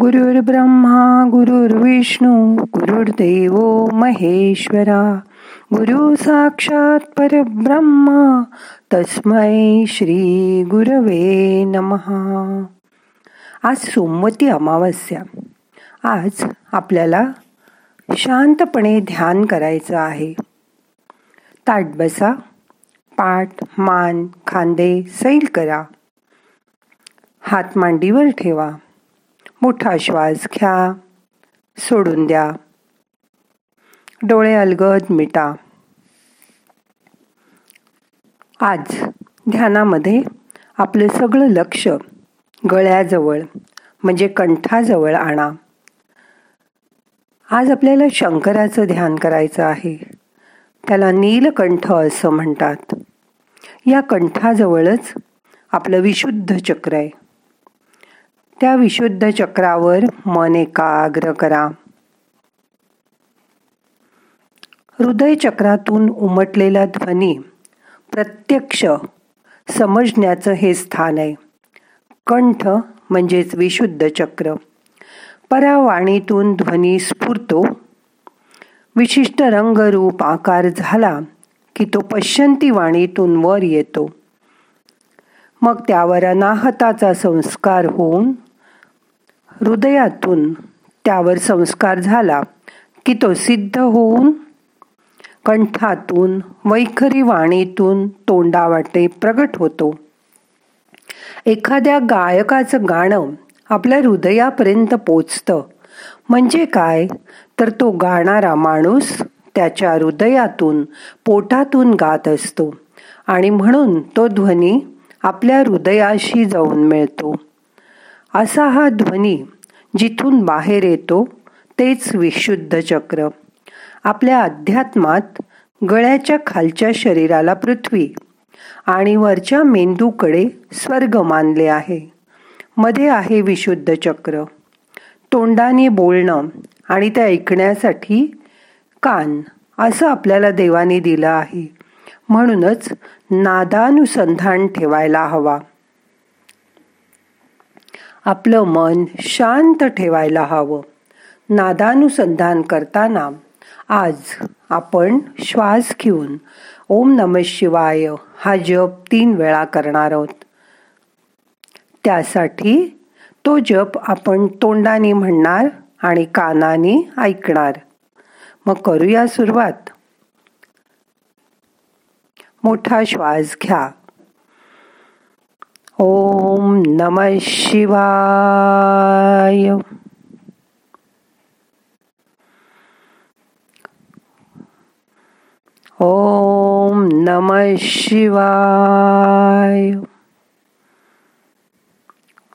गुरुर् ब्रह्मा गुरुर्विष्णू गुरुर्देव महेश्वरा. गुरु साक्षात परब्रह्मा तस्मै श्री गुरवे नमहा आज सोमवती अमावस्या. आज आपल्याला शांतपणे ध्यान करायचं आहे. ताट बसा पाठ मान खांदे सैल करा. हात मांडीवर ठेवा. मोठा श्वास घ्या. सोडून द्या. डोळे अलगद मिटा. आज ध्यानामध्ये आपलं सगळं लक्ष गळ्याजवळ म्हणजे कंठाजवळ आणा. आज आपल्याला शंकराचं ध्यान करायचं आहे. त्याला नीलकंठ असं म्हणतात. या कंठाजवळच आपलं विशुद्ध चक्र आहे. त्या विशुद्ध चक्रावर मन एकाग्र करा. हृदय चक्रातून उमटलेला ध्वनी प्रत्यक्ष समजण्याचं हे स्थान आहे. कंठ म्हणजेच विशुद्ध चक्र. परावाणीतून ध्वनी स्फुरतो. विशिष्ट रंगरूप आकार झाला की तो पश्यंती वाणीतून वर येतो. मग त्यावर अनाहताचा संस्कार होऊन हृदयातून त्यावर संस्कार झाला की तो सिद्ध होऊन कंठातून वैखरी वाणीतून तोंडावाटे प्रगट होतो. एखाद्या गायकाचं गाणं आपल्या हृदयापर्यंत पोचतं. म्हणजे काय? तर तो गाणारा माणूस त्याच्या हृदयातून पोटातून गात असतो आणि म्हणून तो ध्वनी आपल्या हृदयाशी जाऊन मिळतो. असा हा ध्वनी जिथून बाहेर येतो तेच विशुद्ध चक्र. आपल्या अध्यात्मात गळ्याच्या खालच्या शरीराला पृथ्वी आणि वरच्या मेंदूकडे स्वर्ग मानले आहे. मध्ये आहे विशुद्ध चक्र. तोंडाने बोलणं आणि ते ऐकण्यासाठी कान असं आपल्याला देवाने दिलं आहे. म्हणूनच नादानुसंधान ठेवायला हवा. आपलं मन शांत ठेवायला हवं. नादानुसंधान करताना आज आपण श्वास घेऊन ओम नम शिवाय हा जप तीन वेळा करणार आहोत. त्यासाठी तो जप आपण तोंडाने म्हणणार आणि कानाने ऐकणार. मग करूया सुरुवात. मोठा श्वास घ्या. ओम नम शिवाय। ओम नम शिवाय।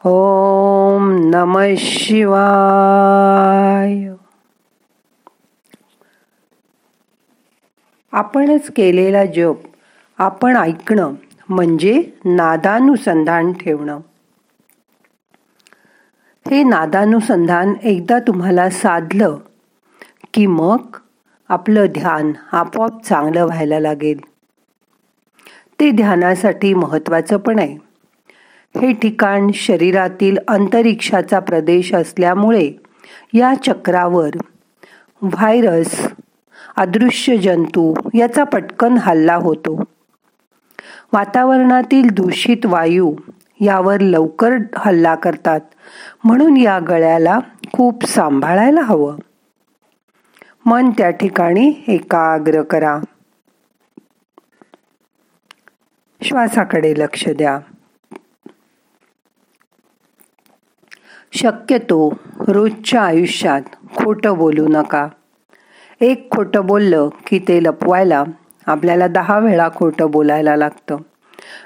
ओम नम शिवाय। आपणच केलेला जप आपण ऐकणं म्हणजे नादानुसंधान ठेवणं. हे नादानुसंधान एकदा तुम्हाला साधलं की मग आपलं ध्यान आपोआप चांगलं व्हायला लागेल. ते ध्यानासाठी महत्वाचं पण आहे. हे ठिकाण शरीरातील अंतरिक्षाचा प्रदेश असल्यामुळे या चक्रावर व्हायरस अदृश्य जंतू याचा पटकन हल्ला होतो. वातावरणातील दूषित वायू यावर लवकर हल्ला करतात. म्हणून या गळ्याला खूप सांभाळायला हवं. मन त्या ठिकाणी एकाग्र करा. श्वासाकडे लक्ष द्या. शक्यतो रोजच्या आयुष्यात खोटं बोलू नका. एक खोटं बोललं की ते लपवायला आपल्याला दहा वेळा खोटं बोलायला लागतं.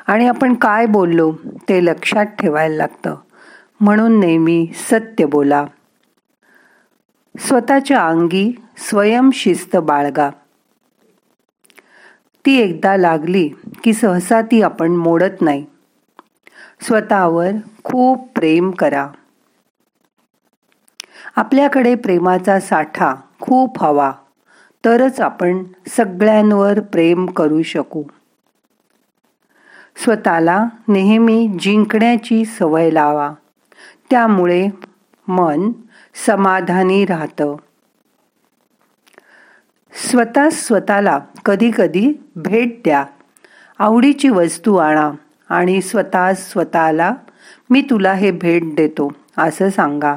आणि आपण काय बोललो ते लक्षात ठेवायला लागतं. म्हणून नेहमी सत्य बोला. स्वतःच्या अंगी स्वयंशिस्त बाळगा. ती एकदा लागली की सहसा ती आपण मोडत नाही. स्वतःवर खूप प्रेम करा. आपल्याकडे प्रेमाचा साठा खूप हवा. तरच आपण सगळ्यांवर प्रेम करू शकू. स्वतःला नेहमी जिंकण्याची सवय लावा. त्यामुळे मन समाधानी राहतं. स्वतः स्वतःला कधी कधी भेट द्या. आवडीची वस्तू आणा आणि स्वतः स्वतःला मी तुला हे भेट देतो असं सांगा.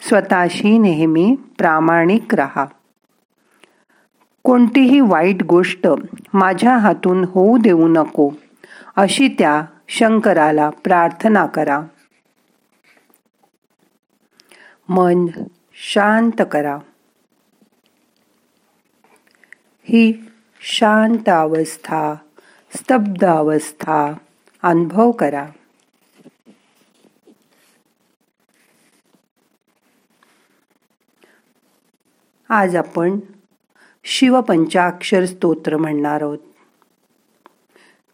स्वतःशी नेहमी प्रामाणिक राहा. कोणतीही वाईट गोष्ट माझ्या हातून होऊ देऊ नको अशी त्या शंकराला प्रार्थना करा. मन शांत करा. ही शांत अवस्था स्तब्ध अवस्था अनुभव करा. आज आपण शिवपंचाक्षर स्तोत्र म्हणणार आहोत.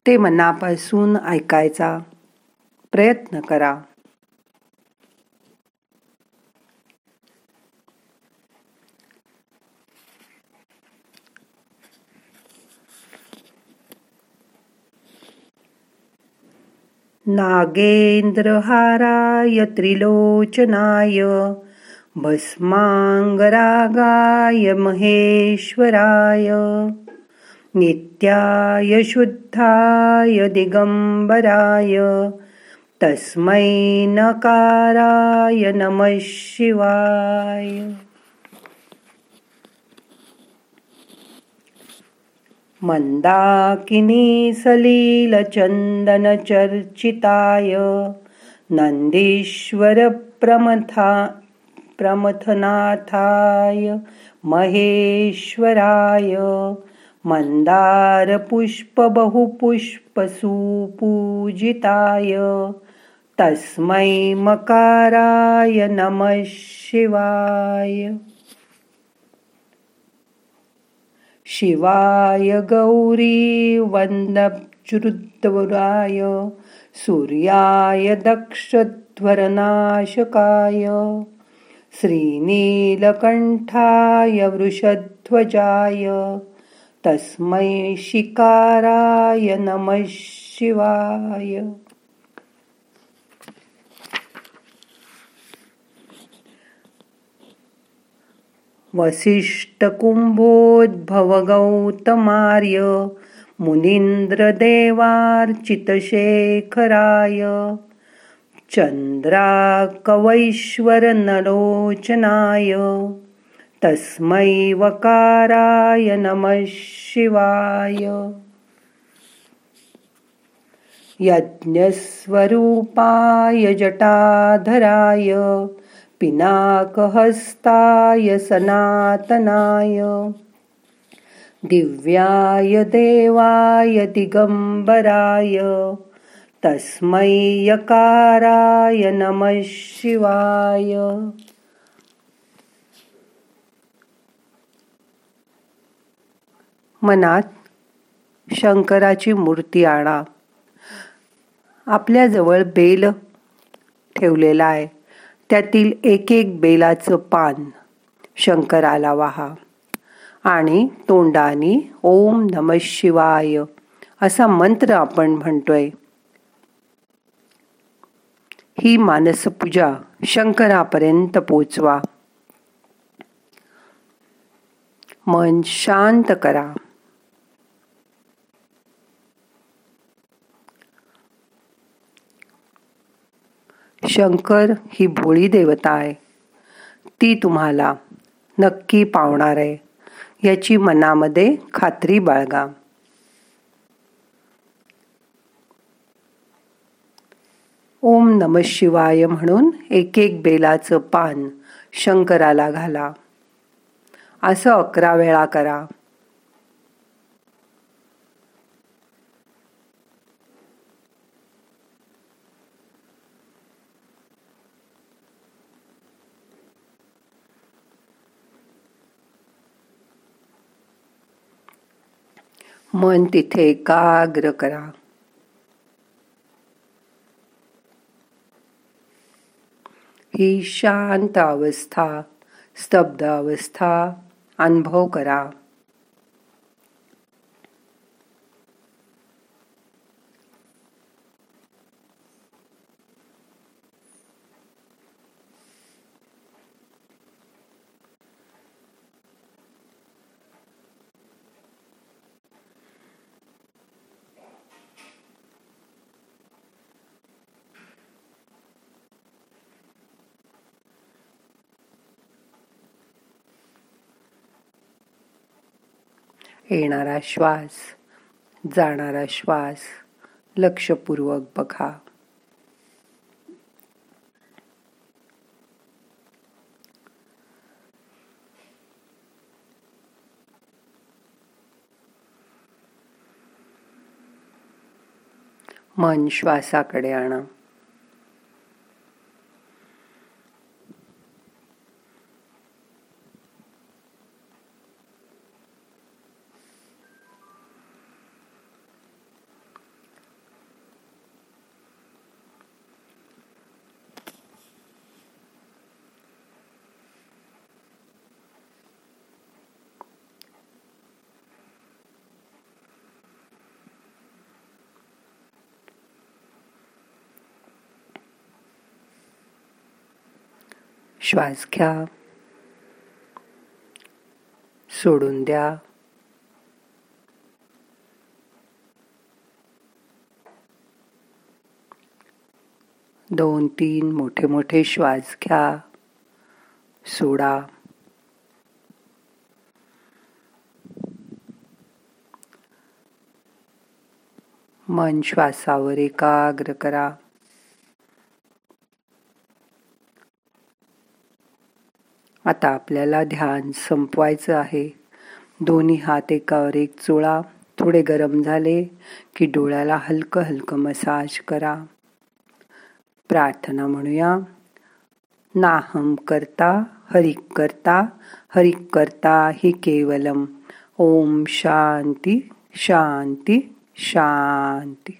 ते मनापासून ऐकायचा प्रयत्न करा. नागेंद्रहाराय त्रिलोचनाय भस्माङ्गरागाय महेश्वराय नित्याय शुद्धाय दिगंबराय तस्मै नकाराय नमः शिवाय। मन्दाकिनी सलीलचन्दनचर्चिताय नन्दीश्वरप्रमथा प्रमथनाथाय महेश्वराय मन्दारपुष्पबहुपुष्पसुपूजिताय तस्मै मकाराय नमः शिवाय। शिवाय गौरी वन्दच्रुद्वराय सूर्याय दक्षध्वरनाशकाय श्रीनीलकण्ठाय वृषध्वजाय तस्मै शिकाराय नमः शिवाय। वसिष्ठकुम्भोद्भवगौतमार्य मुनीन्द्रदेवार्चितशेखराय चन्द्राकवैश्वरनलोचनाय तस्मै वकाराय नमः शिवाय। यज्ञस्वरूपाय जटाधराय पिनाकहस्ताय सनातनाय। दिव्याय देवाय दिगंबराय तस्मै यकाराय नमः शिवाय। मनात शंकराची मूर्ती आणा. आपल्याजवळ बेल ठेवलेला आहे. त्यातील एक एक बेलाचं पान शंकराला वाहा. आणि तोंडाने ओम नम शिवाय असा मंत्र आपण म्हणतोय. ही मानसपूजा शंकरापर्यंत पोचवा. मन शांत करा. शंकर ही भोळी देवता आहे. ती तुम्हाला नक्की पावणार आहे. याची मनामध्ये खात्री बाळगा. ओम नम शिवाय म्हणून एक एक बेलाचं पान शंकराला घाला. असं अकरा वेळा करा. मन तिथे एकाग्र करा. ही शांत अवस्था स्तब्ध अवस्था अनुभव करा. येणारा श्वास जाणारा श्वास लक्षपूर्वक बघा. मन श्वासाकडे आणा. श्वास घ्या. सोडून द्या. दोन तीन मोठे मोठे श्वास घ्या. सोडा. मन श्वासावर एकाग्र करा. आता आपल्याला ध्यान संपवायचं आहे. दोन्ही हात एकावर एक चोळा. थोडे गरम झाले की डोळ्याला हलकं हलकं मसाज करा. प्रार्थना म्हणूया. नाहम करता हरिक करता हरिक करता हि केवलम. ओम शांती शांती शांती.